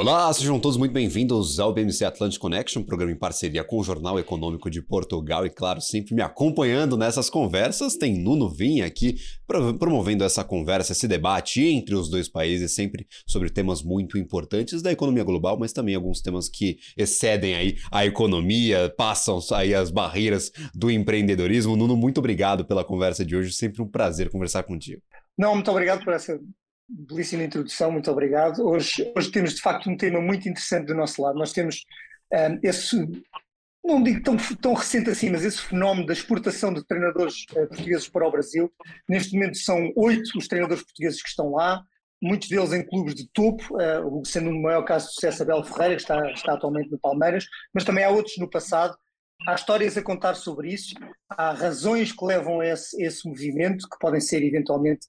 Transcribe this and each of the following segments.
Olá, sejam todos muito bem-vindos ao BMC Atlantic Connection, programa em parceria com o Jornal Econômico de Portugal e, claro, sempre me acompanhando nessas conversas. Tem Nuno Vinha aqui promovendo essa conversa, esse debate entre os dois países, sempre sobre temas muito importantes da economia global, mas também alguns temas que excedem aí a economia, passam aí as barreiras do empreendedorismo. Nuno, muito obrigado pela conversa de hoje, sempre um prazer conversar contigo. Não, muito obrigado por essa belíssima introdução, muito obrigado. Hoje, hoje temos de facto um tema muito interessante do nosso lado. Nós temos um, esse, não digo tão, tão recente assim, mas esse fenómeno da exportação de treinadores uh, portugueses para o Brasil. Neste momento são oito os treinadores portugueses que estão lá, muitos deles em clubes de topo, uh, sendo no maior caso de sucesso Abel Ferreira, que está, está atualmente no Palmeiras, mas também há outros no passado. Há histórias a contar sobre isso, há razões que levam a esse, esse movimento, que podem ser eventualmente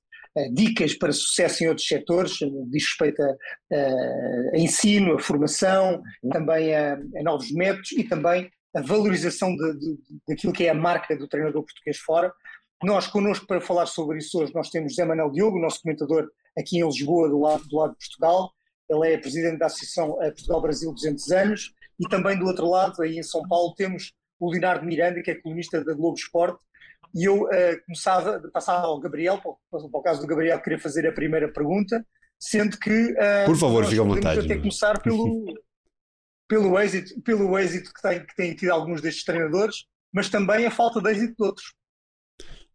dicas para sucesso em outros setores, eh, diz respeito a, a, ensino, a formação, também a, a, novos métodos e também a valorização de, de, daquilo que é a marca do treinador português fora. Nós, connosco, para falar sobre isso hoje, nós temos José Manuel Diogo, nosso comentador aqui em Lisboa, do lado, do lado de Portugal. Ele é presidente da Associação eh, Portugal-Brasil 200 anos. E também do outro lado, aí em São Paulo, temos o Leonardo Miranda, que é colunista da Globo Esporte e eu uh, começava, passava ao Gabriel, para, para, o caso do Gabriel queria fazer a primeira pergunta, sendo que uh, por favor, fica à vontade. até começar pelo, pelo êxito, pelo êxito que, tem, que têm tido alguns destes treinadores, mas também a falta de êxito de outros.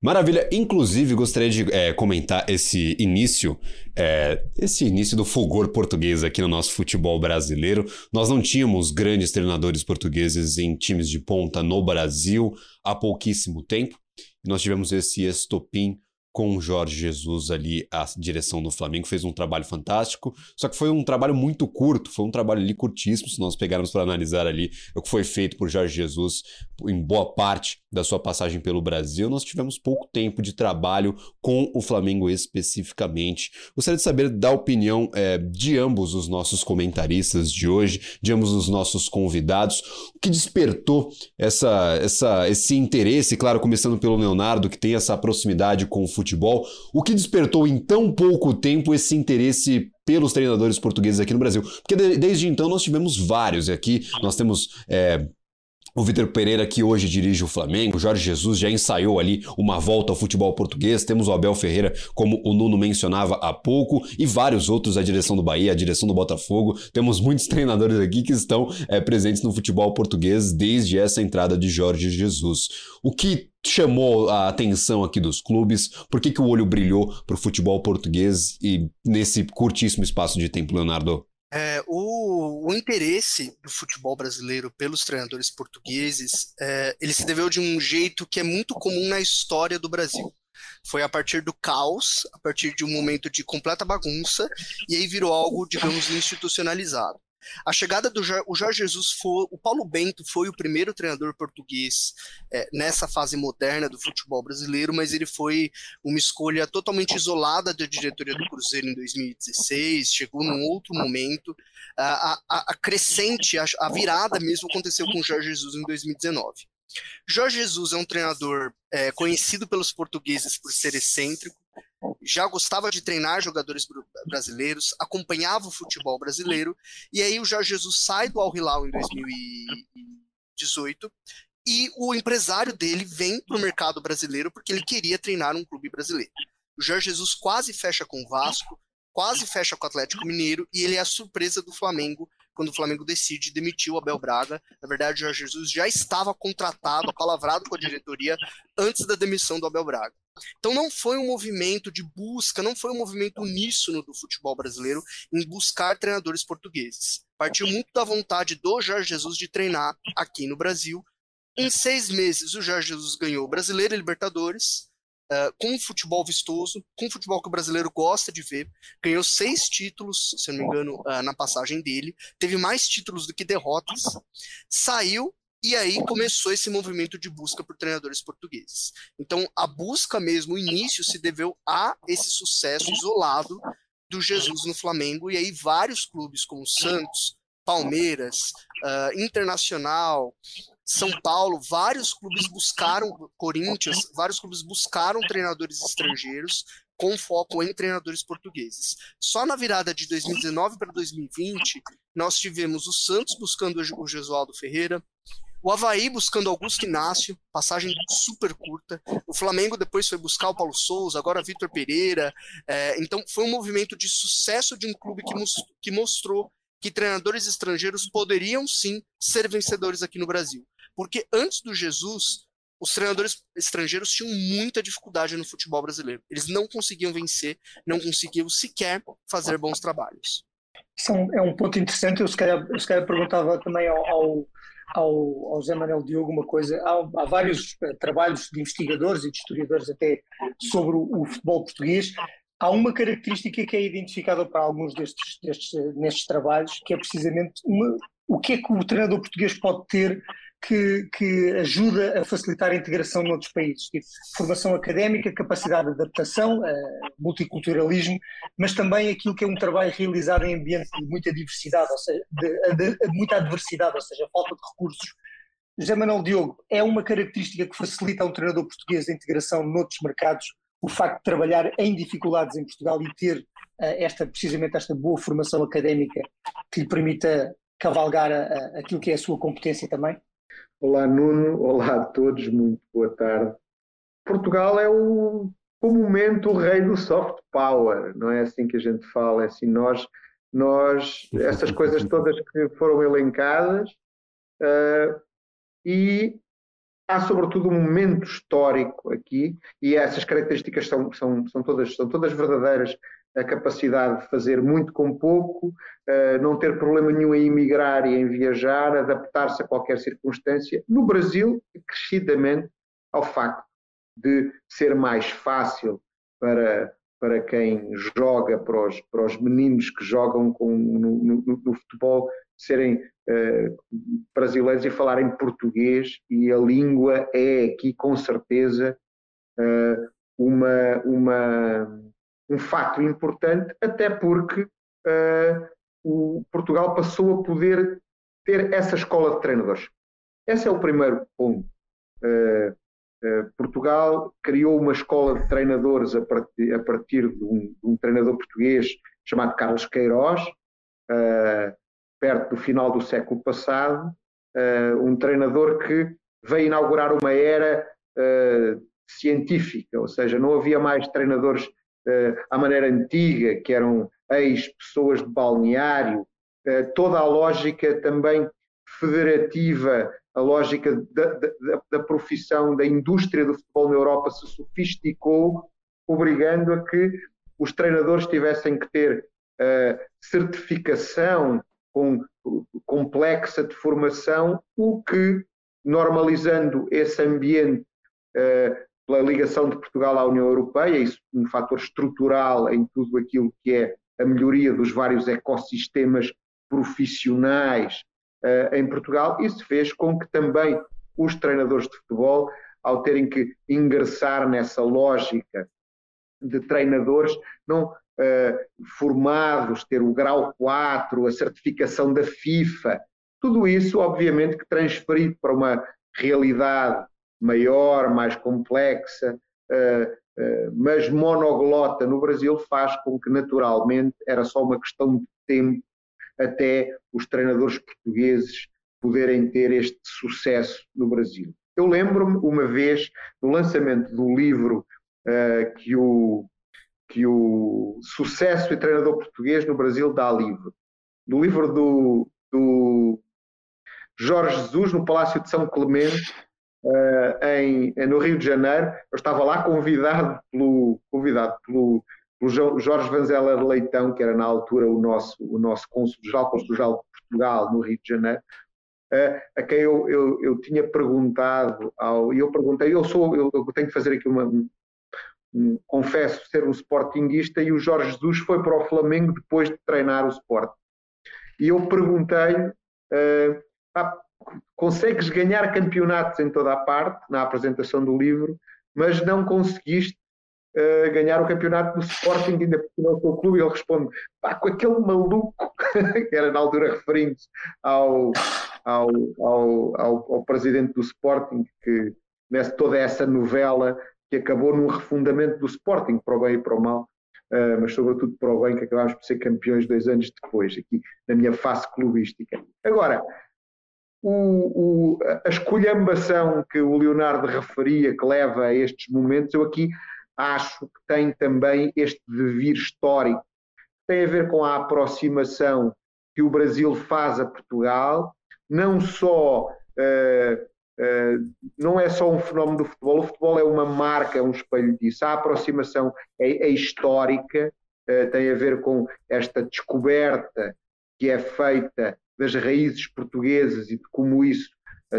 Maravilha. Inclusive, gostaria de é, comentar esse início, é, esse início do fulgor português aqui no nosso futebol brasileiro. Nós não tínhamos grandes treinadores portugueses em times de ponta no Brasil há pouquíssimo tempo. Nós tivemos esse estopim com o Jorge Jesus ali à direção do Flamengo, fez um trabalho fantástico, só que foi um trabalho muito curto, foi um trabalho ali curtíssimo, se nós pegarmos para analisar ali o que foi feito por Jorge Jesus em boa parte da sua passagem pelo Brasil, nós tivemos pouco tempo de trabalho com o Flamengo especificamente. Gostaria de saber da opinião é, de ambos os nossos comentaristas de hoje, de ambos os nossos convidados, o que despertou essa, essa, esse interesse, claro, começando pelo Leonardo, que tem essa proximidade com o o que despertou em tão pouco tempo esse interesse pelos treinadores portugueses aqui no Brasil. Porque desde então nós tivemos vários aqui, nós temos é, o Vitor Pereira, que hoje dirige o Flamengo, Jorge Jesus já ensaiou ali uma volta ao futebol português. Temos o Abel Ferreira, como o Nuno mencionava há pouco, e vários outros, a direção do Bahia, a direção do Botafogo. Temos muitos treinadores aqui que estão é, presentes no futebol português desde essa entrada de Jorge Jesus. O que chamou a atenção aqui dos clubes? Por que, que o olho brilhou para o futebol português e nesse curtíssimo espaço de tempo, Leonardo? É, o, o, interesse do futebol brasileiro pelos treinadores portugueses, é, ele se deveu de um jeito que é muito comum na história do Brasil. Foi a partir do caos, a partir de um momento de completa bagunça, e aí virou algo, digamos, institucionalizado. A chegada do o Jorge Jesus foi, o Paulo Bento foi o primeiro treinador português é, nessa fase moderna do futebol brasileiro, mas ele foi uma escolha totalmente isolada da diretoria do Cruzeiro em 2016, chegou num outro momento. A, a, a crescente, a, a virada mesmo aconteceu com o Jorge Jesus em 2019. Jorge Jesus é um treinador é, conhecido pelos portugueses por ser excêntrico, já gostava de treinar jogadores brasileiros, acompanhava o futebol brasileiro, e aí o Jorge Jesus sai do Al Hilal em 2018 e o empresário dele vem para o mercado brasileiro porque ele queria treinar um clube brasileiro. O Jorge Jesus quase fecha com o Vasco, quase fecha com o Atlético Mineiro e ele é a surpresa do Flamengo quando o Flamengo decide demitir o Abel Braga. Na verdade, o Jorge Jesus já estava contratado, apalavrado com a diretoria antes da demissão do Abel Braga. Então não foi um movimento de busca, não foi um movimento uníssono do futebol brasileiro em buscar treinadores portugueses. Partiu muito da vontade do Jorge Jesus de treinar aqui no Brasil. Em seis meses, o Jorge Jesus ganhou Brasileiro e Libertadores, uh, com um futebol vistoso, com um futebol que o brasileiro gosta de ver. Ganhou seis títulos, se não me engano, uh, na passagem dele. Teve mais títulos do que derrotas. Saiu e aí começou esse movimento de busca por treinadores portugueses. Então, a busca mesmo, o início, se deveu a esse sucesso isolado do Jesus no Flamengo. E aí, vários clubes, como Santos, Palmeiras, uh, Internacional, são Paulo, vários clubes buscaram, Corinthians, vários clubes buscaram treinadores estrangeiros com foco em treinadores portugueses. Só na virada de 2019 para 2020, nós tivemos o Santos buscando o Jesualdo Ferreira, o Havaí buscando Augusto Inácio, passagem super curta. O Flamengo depois foi buscar o Paulo Souza, agora Vitor Pereira. É, então foi um movimento de sucesso de um clube que, que mostrou que treinadores estrangeiros poderiam sim ser vencedores aqui no Brasil. Porque antes do Jesus, os treinadores estrangeiros tinham muita dificuldade no futebol brasileiro. Eles não conseguiam vencer, não conseguiam sequer fazer bons trabalhos. Isso é um, é ponto interessante. Eu se, calhar, eu se calhar perguntava também ao, ao, ao, ao Manuel Diogo uma coisa. Há, há vários uh, trabalhos de investigadores e de historiadores até sobre o, o, futebol português. Há uma característica que é identificada para alguns destes, destes nestes trabalhos, que é precisamente uma, o que é que o treinador português pode ter que, que, ajuda a facilitar a integração noutros países. Tipo, formação académica, capacidade de adaptação, uh, multiculturalismo, mas também aquilo que é um trabalho realizado em ambiente de muita diversidade, ou seja, de, de, de muita adversidade, ou seja, falta de recursos. José Manuel Diogo, é uma característica que facilita a um treinador português a integração noutros mercados, o facto de trabalhar em dificuldades em Portugal e ter uh, esta, precisamente esta boa formação académica que lhe permita cavalgar a, a, aquilo que é a sua competência também? Olá Nuno, olá a todos, muito boa tarde. Portugal é o comumente o rei do soft power, não é assim que a gente fala, é assim nós, nós essas coisas todas que foram elencadas uh, e há sobretudo um momento histórico aqui e essas características são, são, são, todas, são todas verdadeiras a capacidade de fazer muito com pouco, uh, não ter problema nenhum em emigrar e em viajar, adaptar-se a qualquer circunstância. No Brasil, crescidamente, ao facto de ser mais fácil para, para quem joga, para os, para os meninos que jogam com, no, no, no futebol, serem uh, brasileiros e falarem português, e a língua é aqui, com certeza, uh, uma. uma um fato importante, até porque uh, o Portugal passou a poder ter essa escola de treinadores. Esse é o primeiro ponto. Uh, uh, Portugal criou uma escola de treinadores a partir, a partir de, um, de, um, treinador português chamado Carlos Queiroz, perto do final do século passado, um treinador que veio inaugurar uma era científica, ou seja, não havia mais treinadores à maneira antiga, que eram ex-pessoas de balneário, uh, toda a lógica também federativa, a lógica da, da, da, profissão, da indústria do futebol na Europa se sofisticou, obrigando a que os treinadores tivessem que ter uh, certificação com, complexa de formação, o que, normalizando esse ambiente uh, pela ligação de Portugal à União Europeia, isso um fator estrutural em tudo aquilo que é a melhoria dos vários ecossistemas profissionais uh, em Portugal, isso fez com que também os treinadores de futebol, ao terem que ingressar nessa lógica de treinadores, não uh, formados, ter o grau 4, a certificação da FIFA, tudo isso, obviamente, que transferido para uma realidade maior, mais complexa, uh, uh, mas monoglota no Brasil faz com que naturalmente era só uma questão de tempo até os treinadores portugueses poderem ter este sucesso no Brasil. Eu lembro-me uma vez no lançamento do livro uh, que, o, que o Sucesso e Treinador Português no Brasil dá livre, do livro do, do Jorge Jesus no Palácio de São Clemente, em, no Rio de Janeiro. Eu estava lá convidado pelo, convidado pelo, pelo Jorge Vanzeller Leitão, que era na altura o nosso, o nosso cônsul-geral, cônsul-geral de Portugal, no Rio de Janeiro, uh, a quem eu, eu, eu tinha perguntado, e eu perguntei, eu sou, eu, eu tenho que fazer aqui uma, um, um, confesso ser um sportinguista, e o Jorge Jesus foi para o Flamengo depois de treinar o Sport. E eu perguntei-lhe, uh, ah, consegues ganhar campeonatos em toda a parte, na apresentação do livro, mas não conseguiste uh, ganhar o campeonato do Sporting, ainda no teu clube, e ele responde, pá, com aquele maluco, que era na altura referindo-se ao, ao, ao, ao, ao, presidente do Sporting, que nessa toda essa novela que acabou num refundamento do Sporting, para o bem e para o mal, uh, mas sobretudo para o bem, que acabámos por ser campeões dois anos depois, aqui na minha face clubística. Agora, o, o, a esculhambação que o Leonardo referia, que leva a estes momentos, eu aqui acho que tem também este devir histórico, tem a ver com a aproximação que o Brasil faz a Portugal, não só uh, uh, não é só um fenómeno do futebol, o futebol é uma marca, um espelho disso. A aproximação é, é histórica, uh, tem a ver com esta descoberta que é feita das raízes portuguesas e de como isso,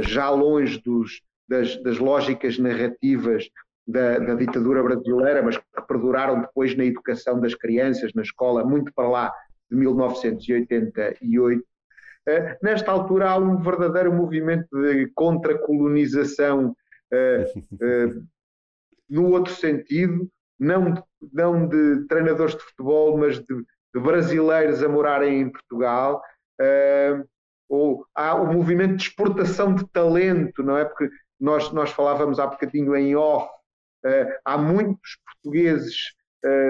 já longe dos, das, das lógicas narrativas da, da, ditadura brasileira, mas que perduraram depois na educação das crianças, na escola, muito para lá de 1988. Uh, nesta altura há um verdadeiro movimento de contracolonização uh, uh, no outro sentido, não de, não de treinadores de futebol, mas de, de brasileiros a morarem em Portugal. Ou há o movimento de exportação de talento, não é? Porque nós, nós falávamos há bocadinho em off, há muitos portugueses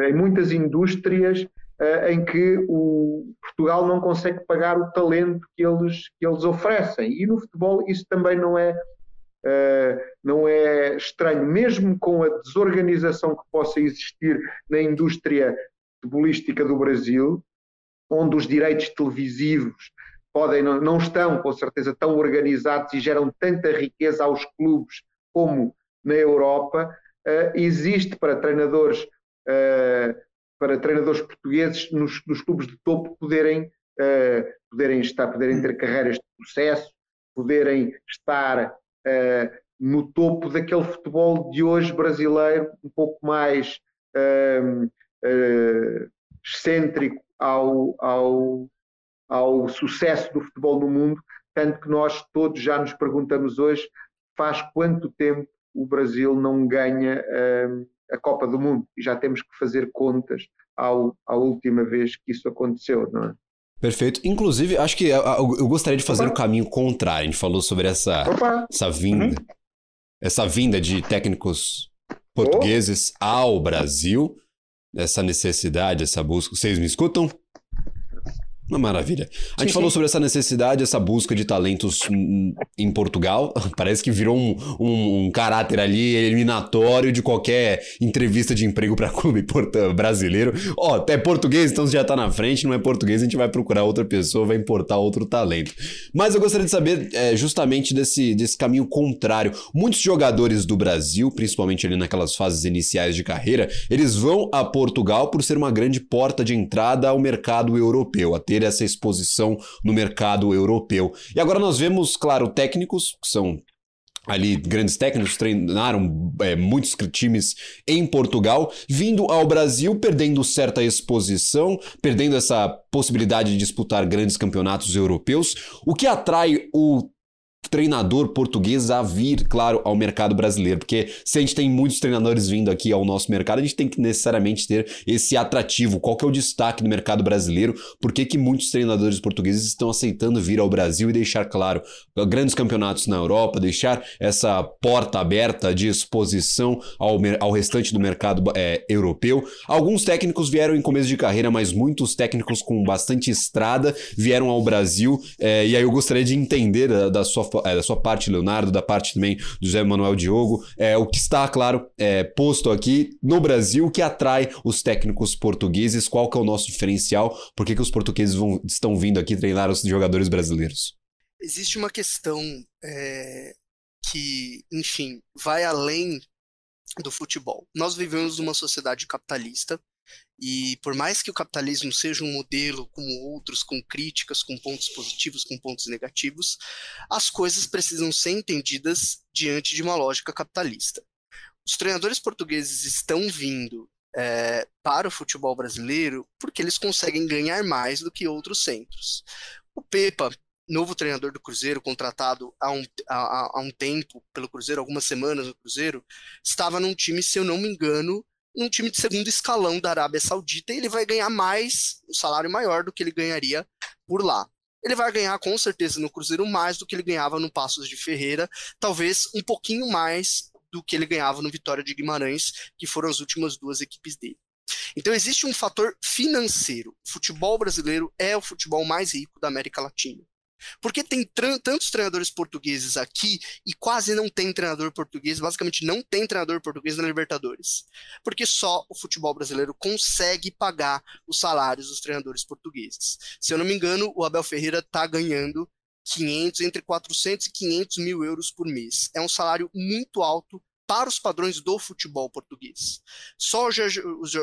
em muitas indústrias uh, em que o Portugal não consegue pagar o talento que eles, que eles oferecem. E no futebol isso também não é, uh, não é estranho, mesmo com a desorganização que possa existir na indústria futebolística do Brasil, onde os direitos televisivos podem não, não estão com certeza tão organizados e geram tanta riqueza aos clubes como na Europa, uh, existe para treinadores uh, para treinadores portugueses nos, nos clubes de topo poderem, uh, poderem estar, poderem ter carreiras de sucesso, poderem estar no topo daquele futebol de hoje brasileiro, um pouco mais excêntrico ao, ao, ao sucesso do futebol no mundo, tanto que nós todos já nos perguntamos hoje faz quanto tempo o Brasil não ganha a Copa do Mundo e já temos que fazer contas ao, à última vez que isso aconteceu, não é? Perfeito. Inclusive, acho que eu gostaria de fazer Opa. o caminho contrário. A gente falou sobre essa, essa vinda, uhum. essa vinda de técnicos portugueses oh. ao Brasil, essa necessidade, essa busca. Vocês me escutam? Uma maravilha. A gente falou sobre essa necessidade, essa busca de talentos em Portugal. Parece que virou um, um, um caráter ali eliminatório de qualquer entrevista de emprego para clube brasileiro. Ó, oh, é português, então você já tá na frente, não é português, a gente vai procurar outra pessoa, vai importar outro talento. Mas eu gostaria de saber é, justamente desse, desse caminho contrário. Muitos jogadores do Brasil, principalmente ali naquelas fases iniciais de carreira, eles vão a Portugal por ser uma grande porta de entrada ao mercado europeu, a ter essa exposição no mercado europeu. E agora nós vemos, claro, técnicos que são ali grandes técnicos treinaram é, muitos times em Portugal, vindo ao Brasil, perdendo certa exposição, perdendo essa possibilidade de disputar grandes campeonatos europeus, o que atrai o treinador português a vir, claro, ao mercado brasileiro, porque se a gente tem muitos treinadores vindo aqui ao nosso mercado, a gente tem que necessariamente ter esse atrativo. Qual que é o destaque no mercado brasileiro? Por que, que muitos treinadores portugueses estão aceitando vir ao Brasil e deixar, claro, grandes campeonatos na Europa, deixar essa porta aberta de exposição ao, ao restante do mercado é, europeu? Alguns técnicos vieram em começo de carreira, mas muitos técnicos com bastante estrada vieram ao Brasil, é, e aí eu gostaria de entender da, da sua é, da sua parte, Leonardo, da parte também do José Manuel Diogo, é, o que está, claro, é, posto aqui no Brasil que atrai os técnicos portugueses, qual que é o nosso diferencial, por que, que os portugueses vão, estão vindo aqui treinar os jogadores brasileiros? Existe uma questão é, que, enfim, vai além do futebol. Nós vivemos numa sociedade capitalista e por mais que o capitalismo seja um modelo como outros, com críticas, com pontos positivos, com pontos negativos, as coisas precisam ser entendidas diante de uma lógica capitalista. Os treinadores portugueses estão vindo é, para o futebol brasileiro porque eles conseguem ganhar mais do que outros centros. O Pepa, novo treinador do Cruzeiro, contratado há um, há, há um tempo pelo Cruzeiro, algumas semanas no Cruzeiro, estava num time, se eu não me engano, um time de segundo escalão da Arábia Saudita e ele vai ganhar mais, um salário maior do que ele ganharia por lá. Ele vai ganhar com certeza no Cruzeiro mais do que ele ganhava no Passos de Ferreira, talvez um pouquinho mais do que ele ganhava no Vitória de Guimarães, que foram as últimas duas equipes dele. Então existe um fator financeiro. O futebol brasileiro é o futebol mais rico da América Latina. Porque tem tantos treinadores portugueses aqui e quase não tem treinador português, basicamente não tem treinador português na Libertadores. Porque só o futebol brasileiro consegue pagar os salários dos treinadores portugueses. Se eu não me engano, o Abel Ferreira está ganhando 500, entre 400 e 500 mil euros por mês. É um salário muito alto para os padrões do futebol português. Só o Jorge,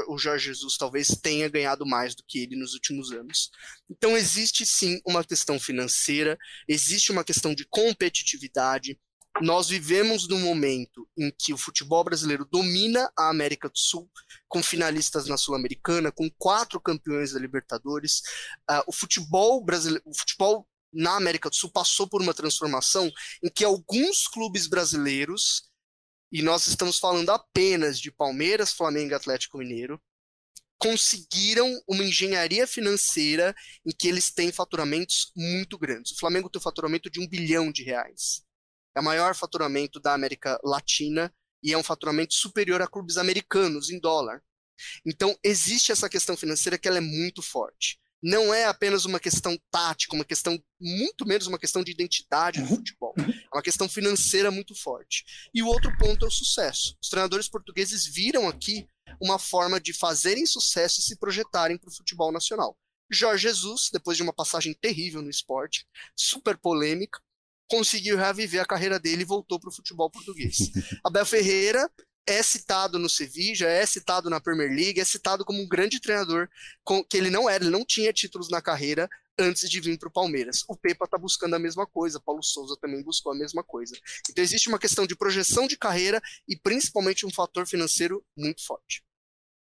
o Jorge, Jesus talvez tenha ganhado mais do que ele nos últimos anos. Então existe sim uma questão financeira, existe uma questão de competitividade. Nós vivemos num momento em que o futebol brasileiro domina a América do Sul, com finalistas na Sul-Americana, com quatro campeões da Libertadores. Uh, o futebol brasileiro, o futebol na América do Sul passou por uma transformação em que alguns clubes brasileiros e nós estamos falando apenas de Palmeiras, Flamengo e Atlético Mineiro, conseguiram uma engenharia financeira em que eles têm faturamentos muito grandes. O Flamengo tem um faturamento de um bilhão de reais. É o maior faturamento da América Latina e é um faturamento superior a clubes americanos em dólar. Então, existe essa questão financeira que ela é muito forte não é apenas uma questão tática, uma questão muito menos uma questão de identidade do uhum. futebol. É uma questão financeira muito forte. E o outro ponto é o sucesso. Os treinadores portugueses viram aqui uma forma de fazerem sucesso e se projetarem para o futebol nacional. Jorge Jesus, depois de uma passagem terrível no esporte, super polêmica, conseguiu reviver a carreira dele e voltou para o futebol português. Abel Ferreira é citado no Sevilla, é citado na Premier League, é citado como um grande treinador, que ele não era, ele não tinha títulos na carreira antes de vir para o Palmeiras. O Pepa está buscando a mesma coisa, Paulo Souza também buscou a mesma coisa. Então existe uma questão de projeção de carreira e principalmente um fator financeiro muito forte.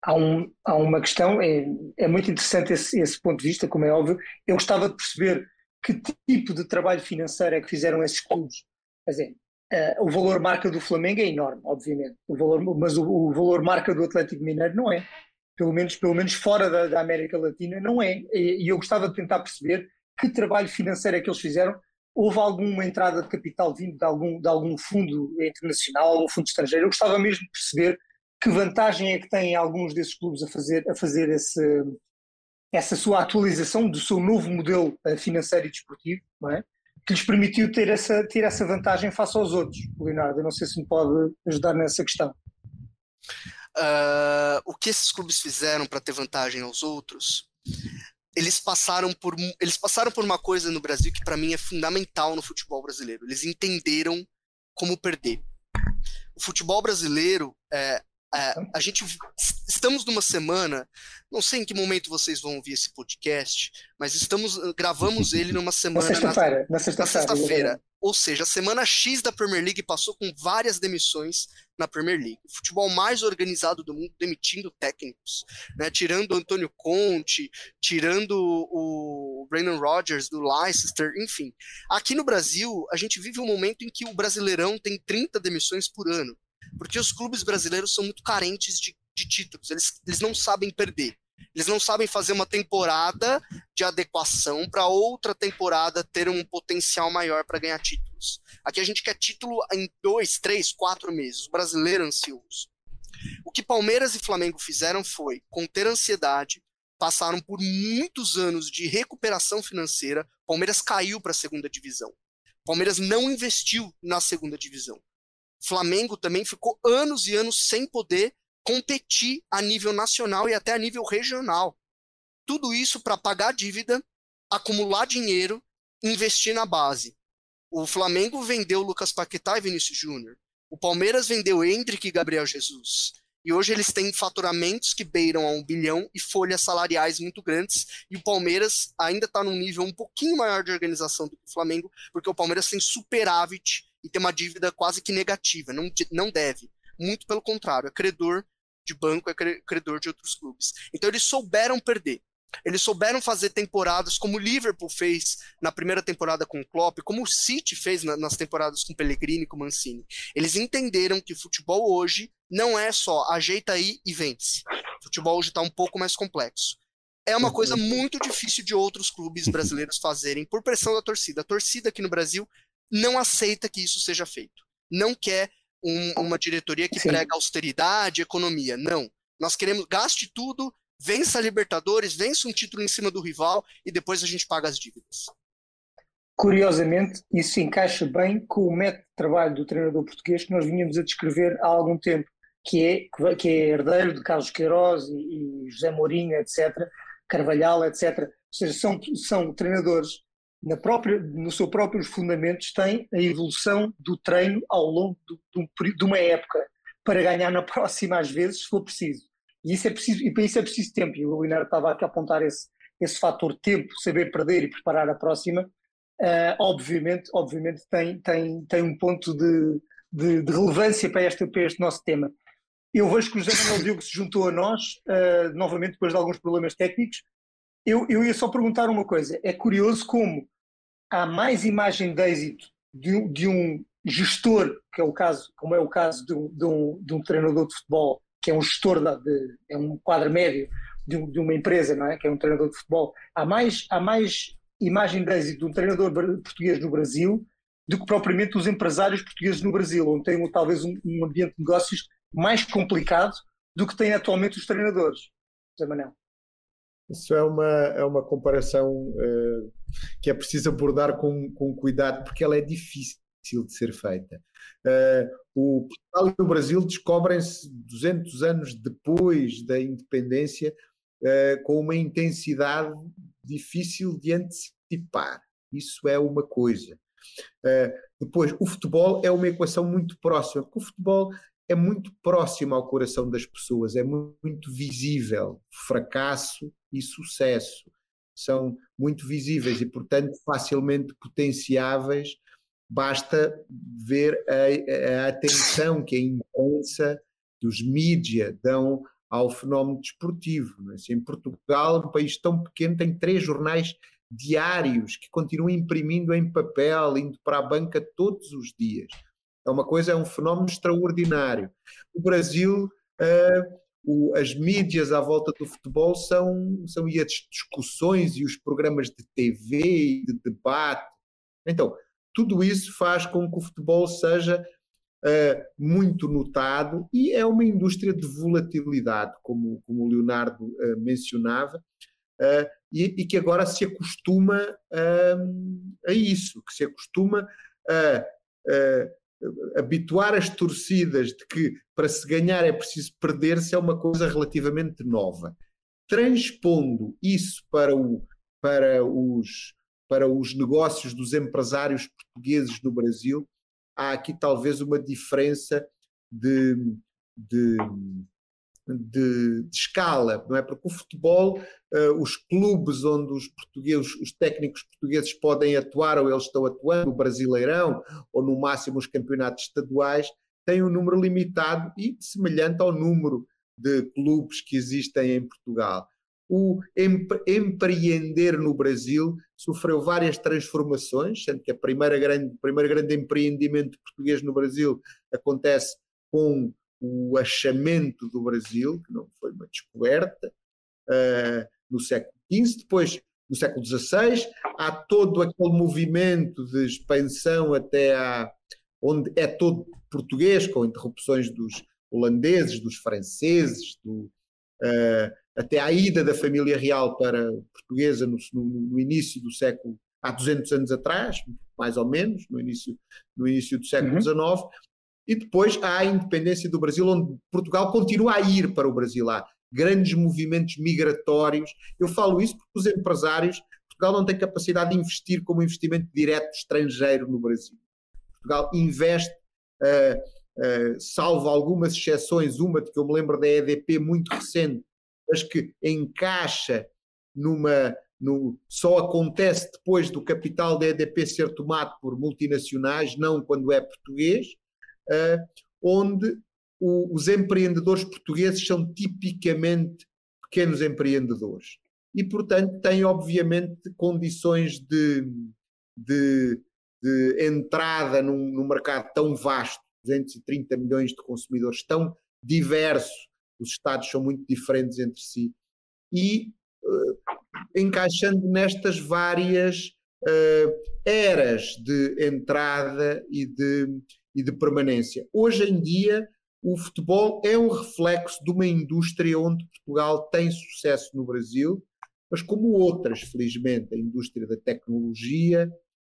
Há, um, há uma questão, é, é muito interessante esse, esse ponto de vista, como é óbvio. Eu gostava de perceber que tipo de trabalho financeiro é que fizeram esses clubes. Quer dizer, Uh, o valor marca do Flamengo é enorme, obviamente, o valor, mas o, o, valor marca do Atlético Mineiro não é. Pelo menos, pelo menos fora da, da América Latina não é. E, e, eu gostava de tentar perceber que trabalho financeiro é que eles fizeram. Houve alguma entrada de capital vindo de algum, de algum fundo internacional, algum fundo estrangeiro? Eu gostava mesmo de perceber que vantagem é que têm alguns desses clubes a fazer, a fazer esse, essa sua atualização do seu novo modelo eh, financeiro e desportivo, não é? Que lhes permitiu ter essa, ter essa vantagem face aos outros. Leonardo, eu não sei se me pode ajudar nessa questão. Uh, o que esses clubes fizeram para ter vantagem aos outros? Eles passaram por eles passaram por uma coisa no Brasil que para mim é fundamental no futebol brasileiro. Eles entenderam como perder. O futebol brasileiro é, é, a gente estamos numa semana, não sei em que momento vocês vão ouvir esse podcast, mas estamos gravamos ele numa semana na sexta-feira, na sexta-feira. Sexta ou seja, a semana X da Premier League passou com várias demissões na Premier League. O futebol mais organizado do mundo demitindo técnicos, né? tirando o Antônio Conte, tirando o Brandon Rodgers do Leicester, enfim. Aqui no Brasil, a gente vive um momento em que o Brasileirão tem 30 demissões por ano porque os clubes brasileiros são muito carentes de, de títulos, eles, eles não sabem perder. Eles não sabem fazer uma temporada de adequação para outra temporada ter um potencial maior para ganhar títulos. Aqui a gente quer título em dois, três, quatro meses. O brasileiro ansioso. O que Palmeiras e Flamengo fizeram foi conter ansiedade, passaram por muitos anos de recuperação financeira. Palmeiras caiu para a segunda divisão. Palmeiras não investiu na segunda divisão. Flamengo também ficou anos e anos sem poder competir a nível nacional e até a nível regional. Tudo isso para pagar dívida, acumular dinheiro, investir na base. O Flamengo vendeu Lucas Paquetá e Vinícius Júnior. O Palmeiras vendeu Hendrick e Gabriel Jesus. E hoje eles têm faturamentos que beiram a um bilhão e folhas salariais muito grandes. E o Palmeiras ainda está num nível um pouquinho maior de organização do que o Flamengo, porque o Palmeiras tem superávit e tem uma dívida quase que negativa, não, não deve. Muito pelo contrário, é credor de banco, é credor de outros clubes. Então eles souberam perder. Eles souberam fazer temporadas como o Liverpool fez na primeira temporada com o Klopp, como o City fez na, nas temporadas com Pellegrini e com Mancini. Eles entenderam que o futebol hoje não é só ajeita aí e vence. O futebol hoje está um pouco mais complexo. É uma coisa muito difícil de outros clubes brasileiros fazerem por pressão da torcida. A torcida aqui no Brasil não aceita que isso seja feito. Não quer um, uma diretoria que Sim. prega austeridade, economia. Não. Nós queremos gaste tudo, vença a Libertadores, vença um título em cima do rival e depois a gente paga as dívidas. Curiosamente, isso encaixa bem com o método de trabalho do treinador português que nós vinhamos a descrever há algum tempo, que é, que é herdeiro de Carlos Queiroz e, e José Mourinho, etc., Carvalhal, etc. Ou seja, são, são treinadores na própria, no seu próprios fundamentos têm a evolução do treino ao longo do, de uma época para ganhar na próxima às vezes se for preciso. E isso é preciso e para isso é preciso tempo. E o Leonardo estava aqui a apontar esse esse fator tempo, saber perder e preparar a próxima, uh, obviamente, obviamente tem, tem, tem um ponto de, de, de, relevância para este, para este nosso tema. Eu vejo que o José Manuel Diogo se juntou a nós, uh, novamente depois de alguns problemas técnicos. Eu, eu ia só perguntar uma coisa: é curioso como há mais imagem de êxito de, de um gestor, que é o caso, como é o caso de um, de um, de um treinador de futebol, que é um gestor, de, é um quadro médio de, de, uma empresa, não é? que é um treinador de futebol, há mais, há mais imagem de êxito de um treinador português no Brasil do que propriamente os empresários portugueses no Brasil, onde tem talvez um, um ambiente de negócios mais complicado do que têm atualmente os treinadores. José Manel. Isso é uma, é uma comparação uh, que é preciso abordar com, com cuidado, porque ela é difícil de ser feita. Uh, o Portugal e o Brasil descobrem-se 200 anos depois da independência uh, com uma intensidade difícil de antecipar. Isso é uma coisa. depois, o futebol é uma equação muito próxima, porque o futebol é muito próximo ao coração das pessoas, é muito visível. Fracasso e sucesso são muito visíveis e, portanto, facilmente potenciáveis. Basta ver a, a atenção que a imprensa dos mídia dão ao fenómeno desportivo. É? Assim, em Portugal, um país tão pequeno, tem três jornais diários que continuam imprimindo em papel, indo para a banca todos os dias. É uma coisa, é um fenómeno extraordinário. O Brasil, uh, o, as mídias à volta do futebol são, são e as discussões e os programas de TV e de debate. Então, tudo isso faz com que o futebol seja uh, muito notado e é uma indústria de volatilidade, como, como o Leonardo uh, mencionava, uh, e, e, que agora se acostuma a isso, que se acostuma a habituar as torcidas de que para se ganhar é preciso perder-se é uma coisa relativamente nova. Transpondo isso para, o, para, os, para os negócios dos empresários portugueses no Brasil, há aqui talvez uma diferença de, de de, de, escala, não é? Porque o futebol, uh, os clubes onde os portugueses, os técnicos portugueses podem atuar ou eles estão atuando, o Brasileirão ou no máximo os campeonatos estaduais, têm um número limitado e semelhante ao número de clubes que existem em Portugal. O empreender no Brasil sofreu várias transformações, sendo que a primeira grande, o primeiro grande empreendimento português no Brasil acontece com o achamento do Brasil, que não foi uma descoberta, uh, no século XV, depois no século XVI, há todo aquele movimento de expansão até a, onde é todo português, com interrupções dos holandeses, dos franceses, do, uh, até à ida da família real para portuguesa no, no, no, início do século, há 200 anos atrás, mais ou menos, no início, no início do século XIX, uhum. E depois há a independência do Brasil, onde Portugal continua a ir para o Brasil. Há grandes movimentos migratórios. Eu falo isso porque os empresários, Portugal não tem capacidade de investir como investimento direto estrangeiro no Brasil. Portugal investe, uh, uh, salvo algumas exceções, uma de que eu me lembro da EDP muito recente, mas que encaixa numa. No, só acontece depois do capital da EDP ser tomado por multinacionais, não quando é português onde o, os empreendedores portugueses são tipicamente pequenos empreendedores. E, portanto, têm, obviamente, condições de, de, de entrada num, num mercado tão vasto 230 milhões de consumidores, tão diverso, os Estados são muito diferentes entre si, e uh, encaixando nestas várias uh, eras de entrada e de, e de permanência. Hoje em dia, o futebol é um reflexo de uma indústria onde Portugal tem sucesso no Brasil, mas como outras, felizmente, a indústria da tecnologia,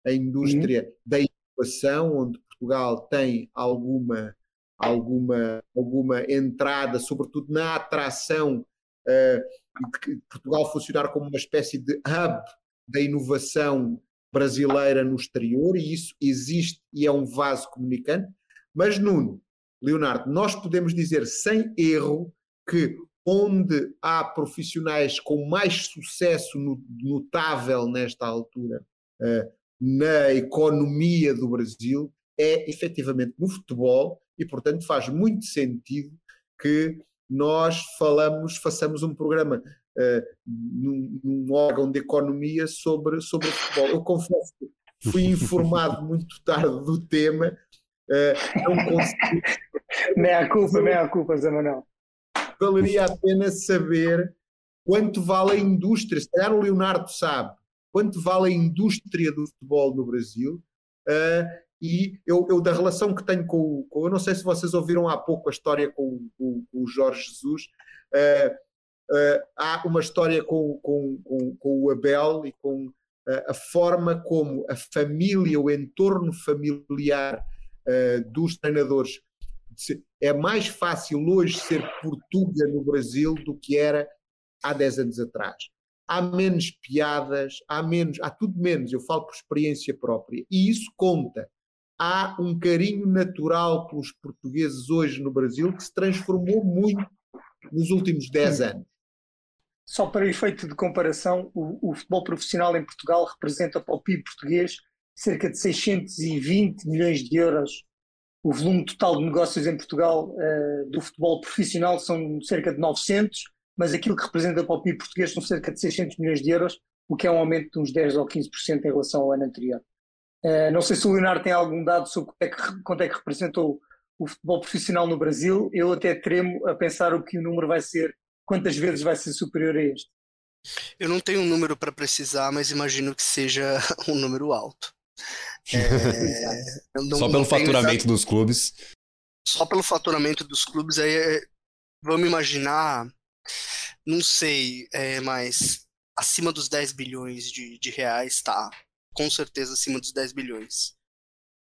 a indústria uhum. da inovação, onde Portugal tem alguma, alguma, alguma entrada, sobretudo na atração, uh, de Portugal funcionar como uma espécie de hub da inovação brasileira no exterior, e isso existe e é um vaso comunicante. Mas, Nuno, Leonardo, nós podemos dizer sem erro que onde há profissionais com mais sucesso notável nesta altura uh, na economia do Brasil é efetivamente no futebol e, portanto, faz muito sentido que nós falamos, façamos um programa uh, num, num, órgão de economia sobre, sobre o futebol. Eu confesso que fui informado muito tarde do tema, uh, não consegui. Meia culpa, meia culpa, Zé Manuel. Valeria a pena saber quanto vale a indústria, se calhar o Leonardo sabe, quanto vale a indústria do futebol no Brasil. Uh, e eu, eu, da relação que tenho com, com, eu não sei se vocês ouviram há pouco a história com, com, com o Jorge Jesus, uh, uh, há uma história com, com, o Abel e com a forma como a família, o entorno familiar dos treinadores é mais fácil hoje ser Portuga no Brasil do que era há 10 anos atrás há menos piadas, há menos, há tudo menos, eu falo por experiência própria, e isso conta. Há um carinho natural pelos portugueses hoje no Brasil que se transformou muito nos últimos 10 anos. Só para efeito de comparação, o, o, futebol profissional em Portugal representa para o PIB português cerca de 620 milhões de euros. O volume total de negócios em Portugal uh, do futebol profissional são cerca de 900 mas aquilo que representa para o PIB português são cerca de 600 milhões de euros, o que é um aumento de uns 10 ou 15% em relação ao ano anterior. Uh, não sei se o Leonardo tem algum dado sobre é que, quanto é que representou o futebol profissional no Brasil. Eu até tremo a pensar o que o número vai ser, quantas vezes vai ser superior a este. Eu não tenho um número para precisar, mas imagino que seja um número alto. É, não, Só pelo faturamento dos clubes. Só pelo faturamento dos clubes, aí é, vamos imaginar não sei, é, mas acima dos 10 bilhões de, de reais, tá. Com certeza acima dos 10 bilhões.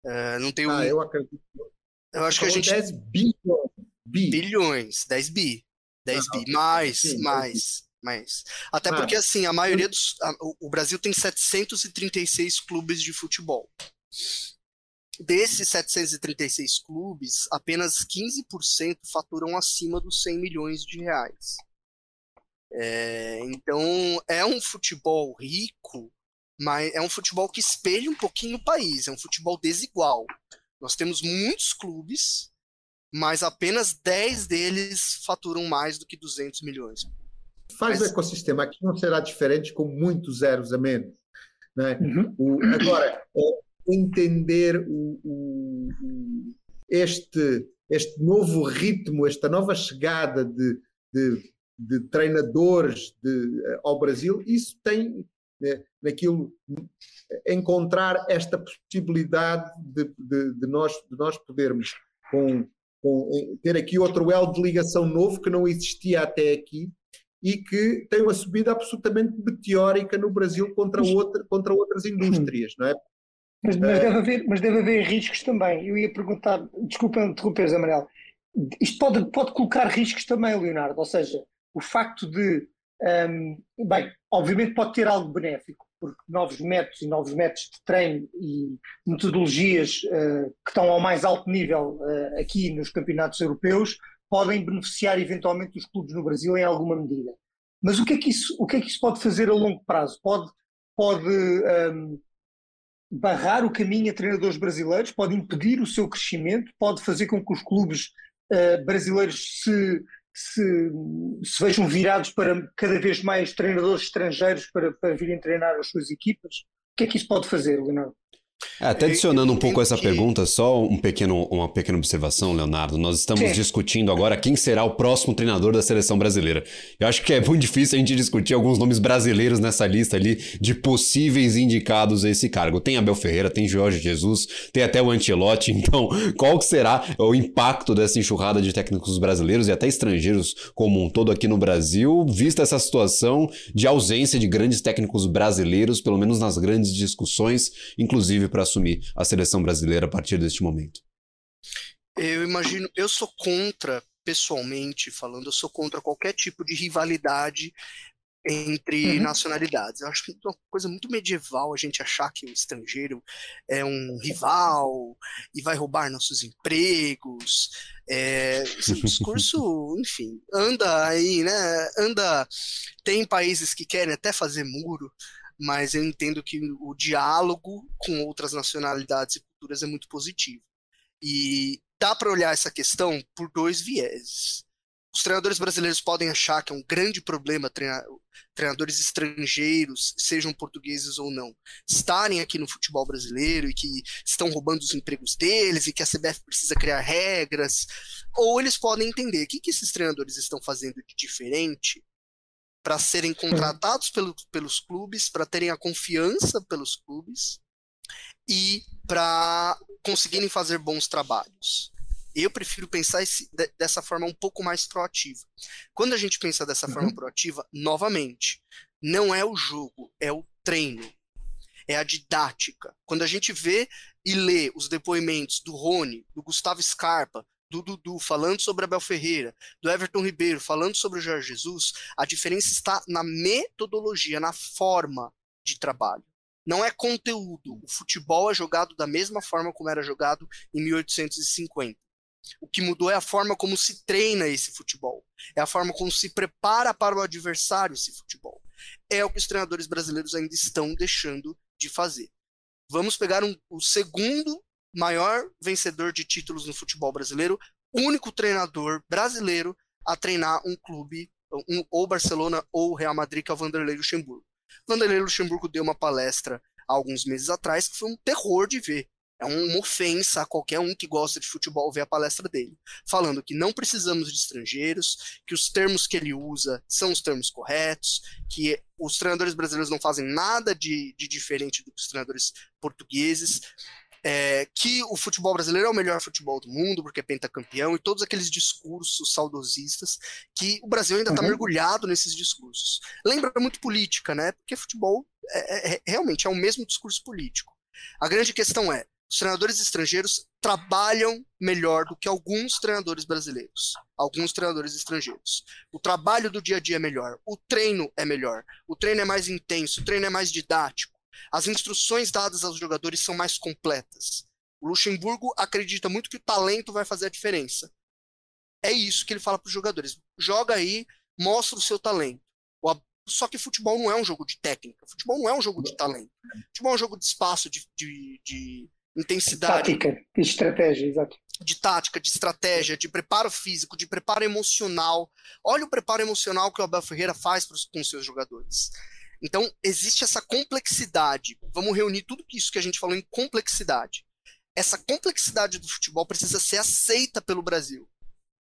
É, não tenho. Ah, eu acredito. Eu acho que a gente. 10 bilhões. Bi. Bilhões, 10 bi. 10 ah, bi. Mais, sim, mais, mais. Até ah, porque, assim, a maioria dos. A, o Brasil tem 736 clubes de futebol. Desses 736 clubes, apenas 15% faturam acima dos 100 milhões de reais. É, então, é um futebol rico, mas é um futebol que espelha um pouquinho o país, é um futebol desigual. Nós temos muitos clubes, mas apenas 10 deles faturam mais do que 200 milhões. Faz mas... o ecossistema, aqui não será diferente com muitos zeros a menos. Né? Uhum. O, agora, é entender o, o, este, este novo ritmo, esta nova chegada de, de de treinadores de, eh, ao Brasil, isso tem né, naquilo encontrar esta possibilidade de, de, de, nós, de nós podermos com, com, ter aqui outro elo de ligação novo que não existia até aqui e que tem uma subida absolutamente meteórica no Brasil contra, outra, contra outras indústrias, não é? Mas, mas, uh, deve haver, mas deve haver riscos também. Eu ia perguntar, desculpa interromper, Manuel, isto pode, pode colocar riscos também, Leonardo, ou seja, o facto de, um, bem, obviamente pode ter algo benéfico, porque novos métodos e novos métodos de treino e metodologias uh, que estão ao mais alto nível uh, aqui nos campeonatos europeus podem beneficiar eventualmente os clubes no Brasil em alguma medida. Mas o que é que isso, o que é que isso pode fazer a longo prazo? Pode, pode um, barrar o caminho a treinadores brasileiros, pode impedir o seu crescimento, pode fazer com que os clubes uh, brasileiros se se, se vejam virados para cada vez mais treinadores estrangeiros para, para virem treinar as suas equipas? O que é que isso pode fazer, Leonardo? É, até adicionando um pouco essa que... pergunta, só um pequeno, uma pequena observação, Leonardo. Nós estamos Sim. discutindo agora quem será o próximo treinador da seleção brasileira. Eu acho que é muito difícil a gente discutir alguns nomes brasileiros nessa lista ali de possíveis indicados a esse cargo. Tem Abel Ferreira, tem Jorge Jesus, tem até o Ancelotti. Então, qual que será o impacto dessa enxurrada de técnicos brasileiros e até estrangeiros como um todo aqui no Brasil, vista essa situação de ausência de grandes técnicos brasileiros, pelo menos nas grandes discussões, inclusive para assumir a seleção brasileira a partir deste momento? Eu imagino, eu sou contra, pessoalmente falando, eu sou contra qualquer tipo de rivalidade entre uhum. nacionalidades. Eu acho que é uma coisa muito medieval a gente achar que o estrangeiro é um rival e vai roubar nossos empregos. É, esse discurso, enfim, anda aí, né? Anda. Tem países que querem até fazer muro mas eu entendo que o diálogo com outras nacionalidades e culturas é muito positivo. E dá para olhar essa questão por dois vieses. Os treinadores brasileiros podem achar que é um grande problema treinadores estrangeiros, sejam portugueses ou não, estarem aqui no futebol brasileiro e que estão roubando os empregos deles e que a CBF precisa criar regras, ou eles podem entender o que, que esses treinadores estão fazendo de diferente para serem contratados pelo, pelos clubes, para terem a confiança pelos clubes e para conseguirem fazer bons trabalhos. Eu prefiro pensar esse, dessa forma um pouco mais proativa. Quando a gente pensa dessa uhum. forma proativa, novamente, não é o jogo, é o treino, é a didática. Quando a gente vê e lê os depoimentos do Rony, do Gustavo Scarpa, do Dudu falando sobre Abel Ferreira, do Everton Ribeiro falando sobre o Jorge Jesus, a diferença está na metodologia, na forma de trabalho. Não é conteúdo. O futebol é jogado da mesma forma como era jogado em 1850. O que mudou é a forma como se treina esse futebol. É a forma como se prepara para o adversário esse futebol. É o que os treinadores brasileiros ainda estão deixando de fazer. Vamos pegar um, o segundo maior vencedor de títulos no futebol brasileiro, único treinador brasileiro a treinar um clube, um, ou Barcelona ou Real Madrid, que é o Vanderlei Luxemburgo. Vanderlei Luxemburgo deu uma palestra há alguns meses atrás que foi um terror de ver. É uma ofensa a qualquer um que gosta de futebol ver a palestra dele, falando que não precisamos de estrangeiros, que os termos que ele usa são os termos corretos, que os treinadores brasileiros não fazem nada de, de diferente do que os treinadores portugueses é, que o futebol brasileiro é o melhor futebol do mundo, porque é pentacampeão, e todos aqueles discursos saudosistas que o Brasil ainda está uhum. mergulhado nesses discursos. Lembra muito política, né? Porque futebol é, é, é, realmente é o mesmo discurso político. A grande questão é: os treinadores estrangeiros trabalham melhor do que alguns treinadores brasileiros, alguns treinadores estrangeiros. O trabalho do dia a dia é melhor, o treino é melhor, o treino é mais intenso, o treino é mais didático as instruções dadas aos jogadores são mais completas. O Luxemburgo acredita muito que o talento vai fazer a diferença. É isso que ele fala para os jogadores. Joga aí, mostra o seu talento. Só que futebol não é um jogo de técnica. Futebol não é um jogo de talento. Futebol é um jogo de espaço, de, de, de intensidade. Tática, de estratégia, exato. De tática, de estratégia, de preparo físico, de preparo emocional. Olha o preparo emocional que o Abel Ferreira faz com os seus jogadores. Então, existe essa complexidade. Vamos reunir tudo isso que a gente falou em complexidade. Essa complexidade do futebol precisa ser aceita pelo Brasil.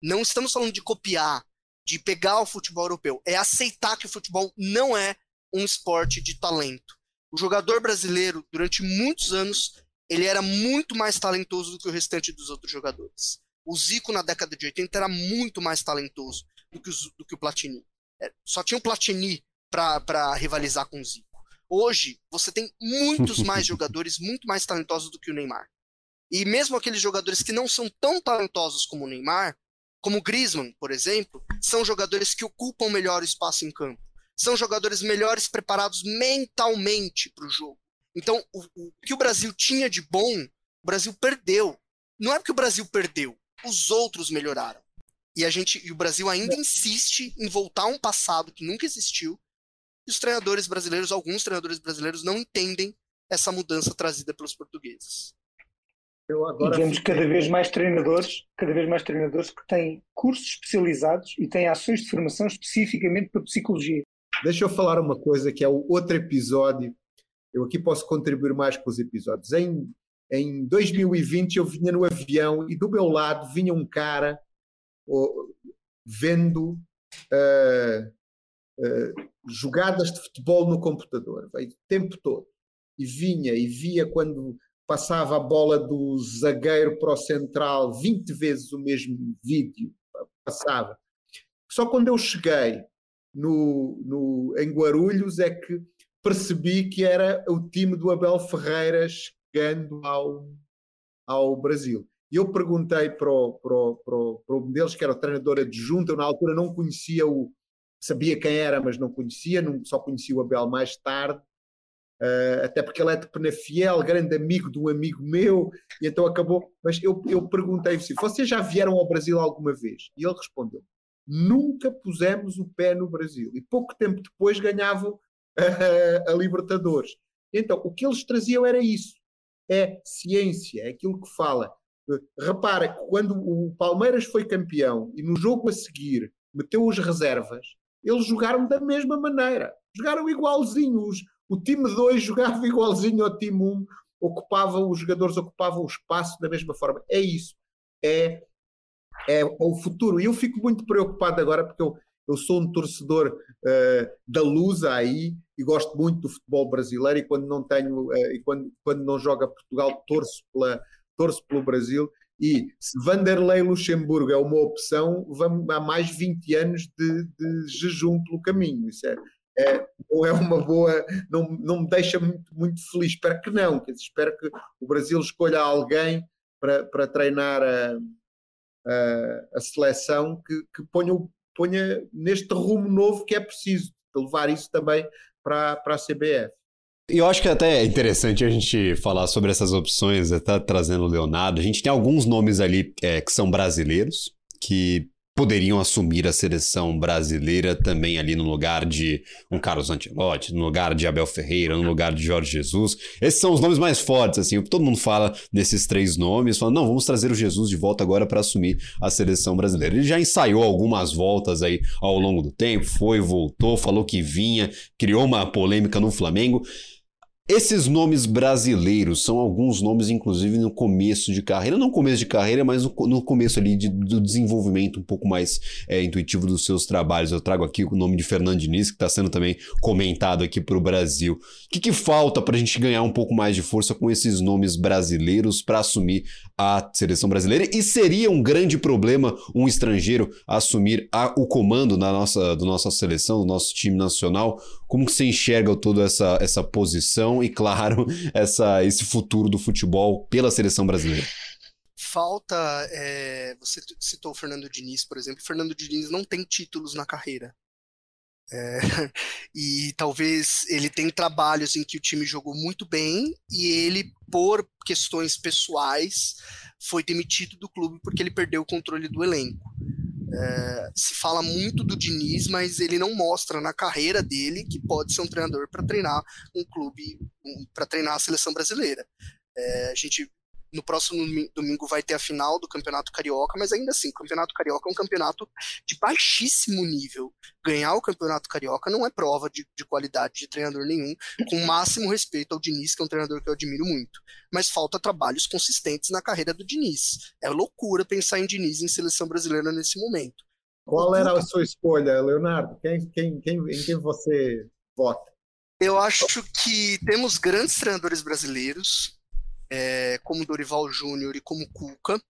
Não estamos falando de copiar, de pegar o futebol europeu. É aceitar que o futebol não é um esporte de talento. O jogador brasileiro, durante muitos anos, ele era muito mais talentoso do que o restante dos outros jogadores. O Zico, na década de 80, era muito mais talentoso do que, os, do que o Platini. É, só tinha o Platini para rivalizar com o Zico. Hoje, você tem muitos mais jogadores muito mais talentosos do que o Neymar. E mesmo aqueles jogadores que não são tão talentosos como o Neymar, como o Griezmann, por exemplo, são jogadores que ocupam melhor o espaço em campo. São jogadores melhores preparados mentalmente para o jogo. Então, o, o que o Brasil tinha de bom, o Brasil perdeu. Não é porque o Brasil perdeu, os outros melhoraram. E a gente, e o Brasil ainda insiste em voltar a um passado que nunca existiu, e os treinadores brasileiros, alguns treinadores brasileiros, não entendem essa mudança trazida pelos portugueses. Eu agora e vemos cada vez mais treinadores, cada vez mais treinadores que têm cursos especializados e têm ações de formação especificamente para psicologia. Deixa eu falar uma coisa que é o outro episódio eu aqui posso contribuir mais com os episódios. Em, em 2020 eu vinha no avião e do meu lado vinha um cara oh, vendo uh, uh, jogadas de futebol no computador, veio o tempo todo. E vinha e via quando passava a bola do zagueiro para o central 20 vezes o mesmo vídeo, passava. Só quando eu cheguei no, no, em Guarulhos é que percebi que era o time do Abel Ferreira chegando ao, ao Brasil. E eu perguntei para o, para, o, para, o, para um deles, que era o treinador adjunto, eu na altura não conhecia o. Sabia quem era, mas não conhecia, não, só conhecia o Abel mais tarde. Uh, até porque ele é de Penafiel, grande amigo de um amigo meu, e então acabou. Mas eu, eu perguntei-lhe se vocês já vieram ao Brasil alguma vez? E ele respondeu: nunca pusemos o pé no Brasil. E pouco tempo depois ganhavam a, a Libertadores. Então, o que eles traziam era isso: é ciência, é aquilo que fala. Repara, quando o Palmeiras foi campeão e no jogo a seguir meteu os reservas, eles jogaram da mesma maneira. Jogaram igualzinho. Os, o time 2 jogava igualzinho ao time 1, um, ocupava, os jogadores ocupavam o espaço da mesma forma. É isso. É, é, o futuro. E eu fico muito preocupado agora porque eu, eu sou um torcedor uh, da luz aí e gosto muito do futebol brasileiro e quando não tenho uh, e quando, quando não joga Portugal torço pela torço pelo Brasil e se Vanderlei Luxemburgo é uma opção, vamos, há mais 20 anos de, de jejum pelo caminho. Isso é, é, não é uma boa, não, não me deixa muito, muito feliz. Espero que não, que espero que o Brasil escolha alguém para, para treinar a, a, a seleção que, que ponha, ponha neste rumo novo que é preciso, levar isso também para, para a CBF. Eu acho que até é interessante a gente falar sobre essas opções, tá trazendo o Leonardo. A gente tem alguns nomes ali é, que são brasileiros, que poderiam assumir a seleção brasileira também ali no lugar de um Carlos Ancelotti, no lugar de Abel Ferreira, no lugar de Jorge Jesus. Esses são os nomes mais fortes, assim, todo mundo fala nesses três nomes, fala, não, vamos trazer o Jesus de volta agora para assumir a seleção brasileira. Ele já ensaiou algumas voltas aí ao longo do tempo, foi, voltou, falou que vinha, criou uma polêmica no Flamengo. Esses nomes brasileiros são alguns nomes, inclusive, no começo de carreira, não começo de carreira, mas no, no começo ali de, do desenvolvimento um pouco mais é, intuitivo dos seus trabalhos. Eu trago aqui o nome de Fernando Diniz, que está sendo também comentado aqui para o Brasil. O que, que falta para a gente ganhar um pouco mais de força com esses nomes brasileiros para assumir a seleção brasileira? E seria um grande problema um estrangeiro assumir a, o comando da nossa, da nossa seleção, do nosso time nacional? Como que você enxerga toda essa, essa posição? e, claro, essa, esse futuro do futebol pela seleção brasileira? Falta. É, você citou o Fernando Diniz, por exemplo. O Fernando Diniz não tem títulos na carreira. É, e talvez ele tem trabalhos em que o time jogou muito bem e ele, por questões pessoais, foi demitido do clube porque ele perdeu o controle do elenco. É, se fala muito do Diniz, mas ele não mostra na carreira dele que pode ser um treinador para treinar um clube, um, para treinar a seleção brasileira. É, a gente no próximo domingo vai ter a final do Campeonato Carioca, mas ainda assim, o Campeonato Carioca é um campeonato de baixíssimo nível. Ganhar o Campeonato Carioca não é prova de, de qualidade de treinador nenhum, com máximo respeito ao Diniz, que é um treinador que eu admiro muito. Mas falta trabalhos consistentes na carreira do Diniz. É loucura pensar em Diniz em seleção brasileira nesse momento. Qual era a sua escolha, Leonardo? Quem, quem, quem, em quem você vota? Eu acho que temos grandes treinadores brasileiros, é, como Dorival Júnior e como Cuca.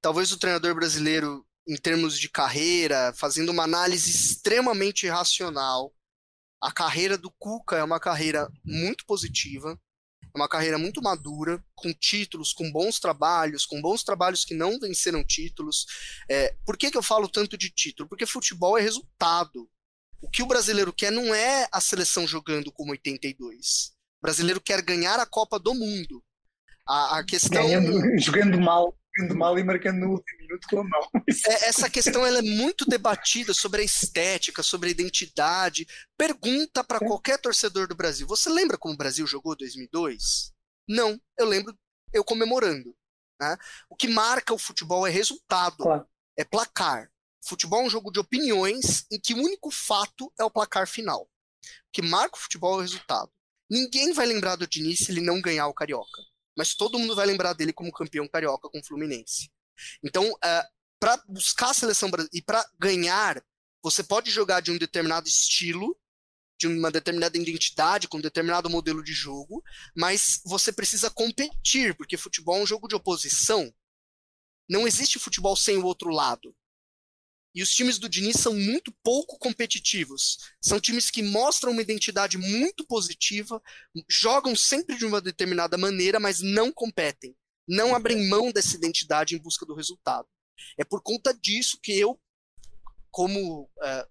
Talvez o treinador brasileiro, em termos de carreira, fazendo uma análise extremamente racional, a carreira do Cuca é uma carreira muito positiva, é uma carreira muito madura, com títulos, com bons trabalhos, com bons trabalhos que não venceram títulos. É, por que, que eu falo tanto de título? Porque futebol é resultado. O que o brasileiro quer não é a seleção jogando como 82. O brasileiro quer ganhar a Copa do Mundo. A, a questão. Ganhando, jogando mal, jogando mal e marcando no último minuto com a mão. É, essa questão ela é muito debatida sobre a estética, sobre a identidade. Pergunta para qualquer torcedor do Brasil: você lembra como o Brasil jogou 2002? Não, eu lembro eu comemorando. Né? O que marca o futebol é resultado, claro. é placar. Futebol é um jogo de opiniões em que o único fato é o placar final. O que marca o futebol é o resultado. Ninguém vai lembrar do Diniz se ele não ganhar o Carioca. Mas todo mundo vai lembrar dele como campeão carioca com o Fluminense. Então, uh, é, para buscar a seleção e para ganhar, você pode jogar de um determinado estilo, de uma determinada identidade, com um determinado modelo de jogo, mas você precisa competir, porque futebol é um jogo de oposição. Não existe futebol sem o outro lado. E os times do Diniz são muito pouco competitivos. São times que mostram uma identidade muito positiva, jogam sempre de uma determinada maneira, mas não competem. Não abrem mão dessa identidade em busca do resultado. É por conta disso que eu, como é,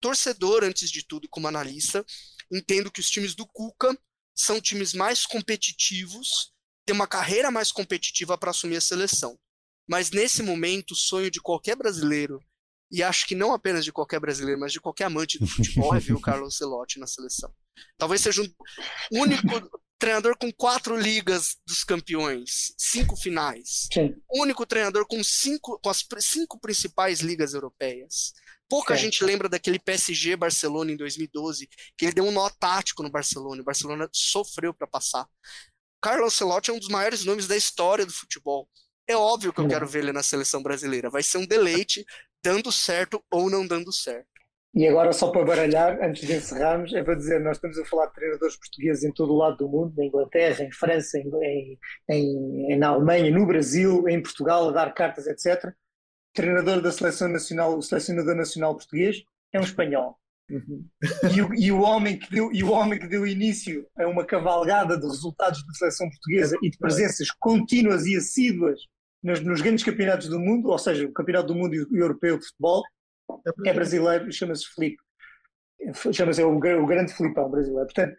torcedor, antes de tudo, como analista, entendo que os times do Cuca são times mais competitivos, têm uma carreira mais competitiva para assumir a seleção. Mas nesse momento, o sonho de qualquer brasileiro e acho que não apenas de qualquer brasileiro, mas de qualquer amante do futebol é ver o Carlos Ancelotti na seleção. Talvez seja o um único treinador com quatro ligas dos campeões, cinco finais. Sim. Único treinador com cinco, com as cinco principais ligas europeias. Pouca Sim. gente lembra daquele PSG Barcelona em 2012, que ele deu um nó tático no Barcelona. O Barcelona sofreu para passar. Carlos Ancelotti é um dos maiores nomes da história do futebol. É óbvio que eu quero ver ele na seleção brasileira. Vai ser um deleite dando certo ou não dando certo. E agora, só para baralhar, antes de encerrarmos, é para dizer: nós estamos a falar de treinadores portugueses em todo o lado do mundo, na Inglaterra, em França, em, em, em, na Alemanha, no Brasil, em Portugal, a dar cartas, etc. treinador da seleção nacional, o selecionador nacional português, é um espanhol. Uhum. E, o, e, o homem que deu, e o homem que deu início a uma cavalgada de resultados da seleção portuguesa e de presenças contínuas e assíduas nos, nos, grandes campeonatos do mundo, ou seja, o Campeonato do Mundo e o Europeu de Futebol, é brasileiro, chama-se Felipe. Chama-se o, o grande Filipão brasileiro. Portanto,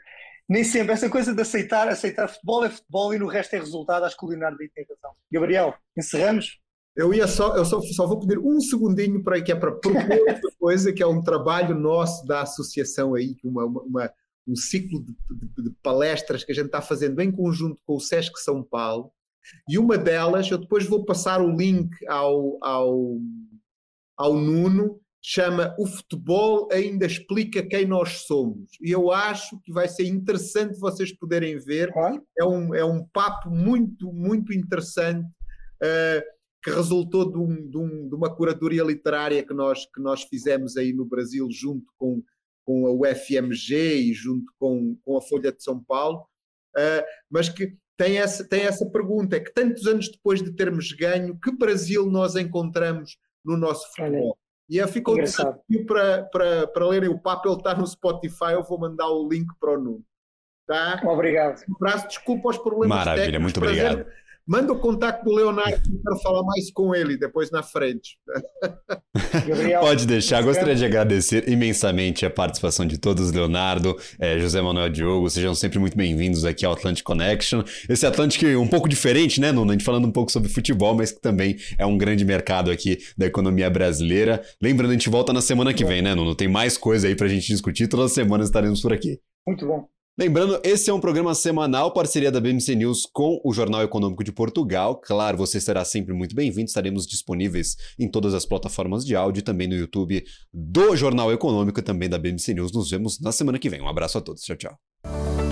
nem sempre essa coisa de aceitar, aceitar futebol é futebol e no resto é resultado, acho que o Leonardo tem razão. Gabriel, encerramos? Eu ia só, eu só, só vou pedir um segundinho para que é para propor outra coisa, que é um trabalho nosso da associação aí, uma, uma um ciclo de, de, de, palestras que a gente está fazendo em conjunto com o Sesc São Paulo, e uma delas, eu depois vou passar o link ao, ao, ao Nuno, chama O Futebol Ainda Explica Quem Nós Somos. E eu acho que vai ser interessante vocês poderem ver. É, um, é um papo muito, muito interessante. Uh, que resultou de, um, de, um, de, uma curadoria literária que nós, que nós fizemos aí no Brasil, junto com, com a UFMG e junto com, com a Folha de São Paulo, uh, mas que tem essa, tem essa pergunta: é que tantos anos depois de termos ganho, que Brasil nós encontramos no nosso futebol? E eu fico desafio para, para, para lerem o papo, ele está no Spotify, eu vou mandar o link para o Nuno. Tá? Obrigado. Um abraço, desculpa os problemas Maravilha, técnicos. muito obrigado. Manda o contato do Leonardo para falar mais com ele depois na frente. Gabriel, Pode deixar. Gostaria de agradecer imensamente a participação de todos, Leonardo, eh, José Manuel Diogo. Sejam sempre muito bem-vindos aqui ao Atlantic Connection. Esse Atlantic um pouco diferente, né, Nuno? A gente falando um pouco sobre futebol, mas que também é um grande mercado aqui da economia brasileira. Lembrando, a gente volta na semana que vem, né, Nuno? Tem mais coisa aí para a gente discutir. Todas as semanas estaremos por aqui. Muito bom. Lembrando, esse é um programa semanal, parceria da BMC News com o Jornal Econômico de Portugal. Claro, você será sempre muito bem-vindo. Estaremos disponíveis em todas as plataformas de áudio também no YouTube do Jornal Econômico e também da BMC News. Nos vemos na semana que vem. Um abraço a todos. Tchau, tchau.